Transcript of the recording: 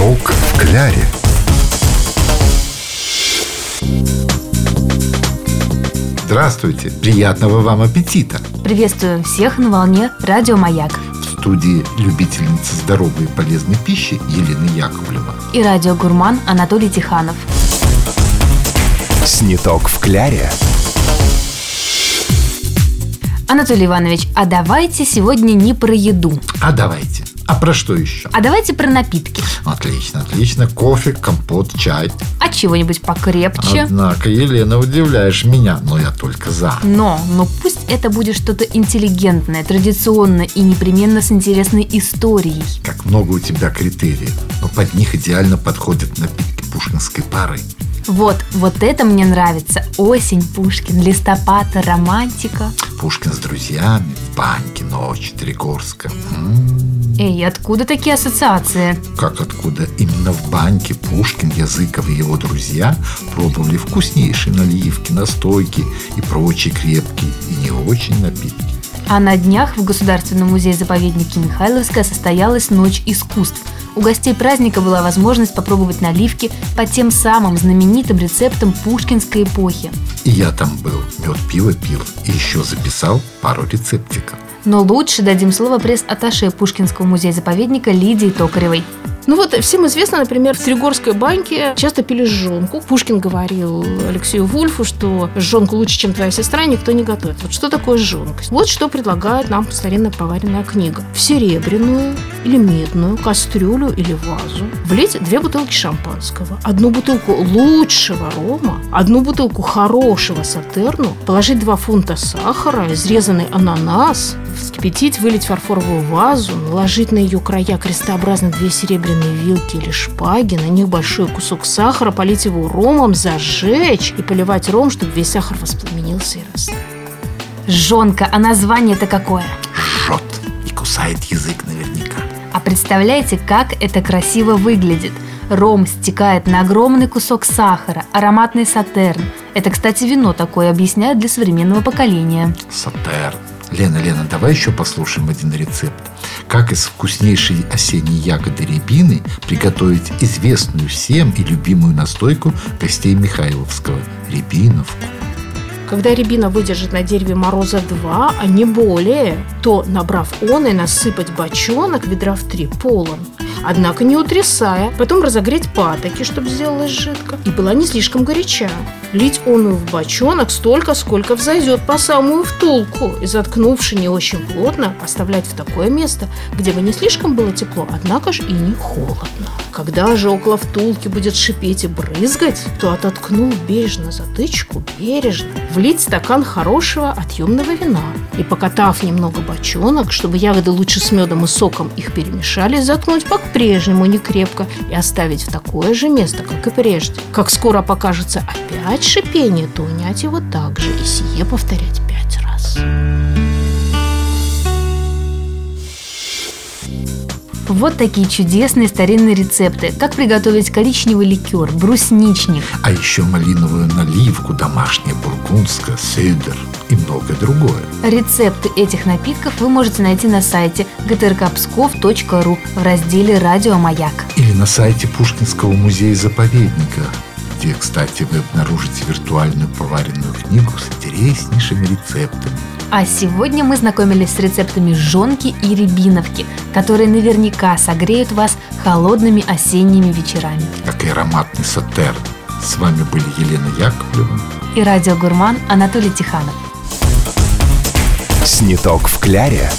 Сниток в кляре. Здравствуйте! Приятного вам аппетита! Приветствуем всех на волне Радио Маяк В студии любительница здоровой и полезной пищи Елена Яковлева. и радиогурман Анатолий Тиханов. Сниток в кляре. Анатолий Иванович, а давайте сегодня не про еду, А давайте. А про что еще? а давайте про напитки. Отлично, отлично. Кофе, компот, чай. А чего-нибудь покрепче. Однако, Елена, удивляешь меня, но я только за. Но, но пусть это будет что-то интеллигентное, традиционное и непременно с интересной историей. Как много у тебя критериев, но под них идеально подходят напитки пушкинской пары. Вот, вот это мне нравится. Осень, Пушкин, листопад, романтика. Пушкин с друзьями, в баньке, ночь, Тригорска. М, Эй, откуда такие ассоциации? Как откуда? Именно в баньке Пушкин, Языков и его друзья пробовали вкуснейшие наливки, настойки и прочие крепкие и не очень напитки. А на днях в Государственном музее-заповеднике Михайловская состоялась Ночь искусств. У гостей праздника была возможность попробовать наливки по тем самым знаменитым рецептам пушкинской эпохи. И я там был, мед пиво пил и еще записал пару рецептиков. Но лучше дадим слово пресс-атташе Пушкинского музея-заповедника Лидии Токаревой. Ну вот всем известно, например, в Тригорской баньке часто пили жжонку. Пушкин говорил Алексею Вульфу, что жжонку лучше, чем твоя сестра, никто не готовит. Вот что такое жжонка? Вот что предлагает нам старинная поваренная книга. В серебряную или медную кастрюлю или вазу влить две бутылки шампанского, одну бутылку лучшего рома, одну бутылку хорошего сатерну, положить два фунта сахара, изрезанный ананас, вскипятить, вылить фарфоровую вазу, наложить на ее края крестообразно две серебряные вилки или шпаги, на них большой кусок сахара, полить его ромом, зажечь и поливать ром, чтобы весь сахар воспламенился и растаял. Жонка, а название-то какое? Жжет и кусает язык наверняка. А представляете, как это красиво выглядит? Ром стекает на огромный кусок сахара, ароматный сатерн. Это, кстати, вино такое объясняют для современного поколения. Сатерн. Лена, Лена, давай еще послушаем один рецепт. Как из вкуснейшей осенней ягоды рябины приготовить известную всем и любимую настойку гостей Михайловского – рябиновку. Когда рябина выдержит на дереве мороза 2, а не более, то, набрав он и насыпать бочонок ведра в три полон. Однако не утрясая, потом разогреть патоки, чтобы сделалась жидко, и была не слишком горяча. Лить оную в бочонок столько, сколько взойдет по самую втулку, и заткнувши не очень плотно, оставлять в такое место, где бы не слишком было тепло, однако же и не холодно. Когда же около втулки будет шипеть и брызгать, то ототкнув бережно затычку, бережно, влить стакан хорошего отъемного вина и, покатав немного бочонок, чтобы ягоды лучше с медом и соком их перемешали, заткнуть по-прежнему не крепко и оставить в такое же место, как и прежде. Как скоро покажется опять шипение, то унять его также и сие повторять пять раз. Вот такие чудесные старинные рецепты. Как приготовить коричневый ликер, брусничник. А еще малиновую наливку, домашняя бургундская, седер и многое другое. Рецепты этих напитков вы можете найти на сайте gtrkpskov.ru в разделе «Радио Маяк». Или на сайте Пушкинского музея-заповедника, где, кстати, вы обнаружите виртуальную поваренную книгу с интереснейшими рецептами. А сегодня мы знакомились с рецептами жонки и рябиновки, которые наверняка согреют вас холодными осенними вечерами. как и ароматный сатерн. С вами были Елена Яковлева. И радиогурман Анатолий Тиханов. Сниток в кляре.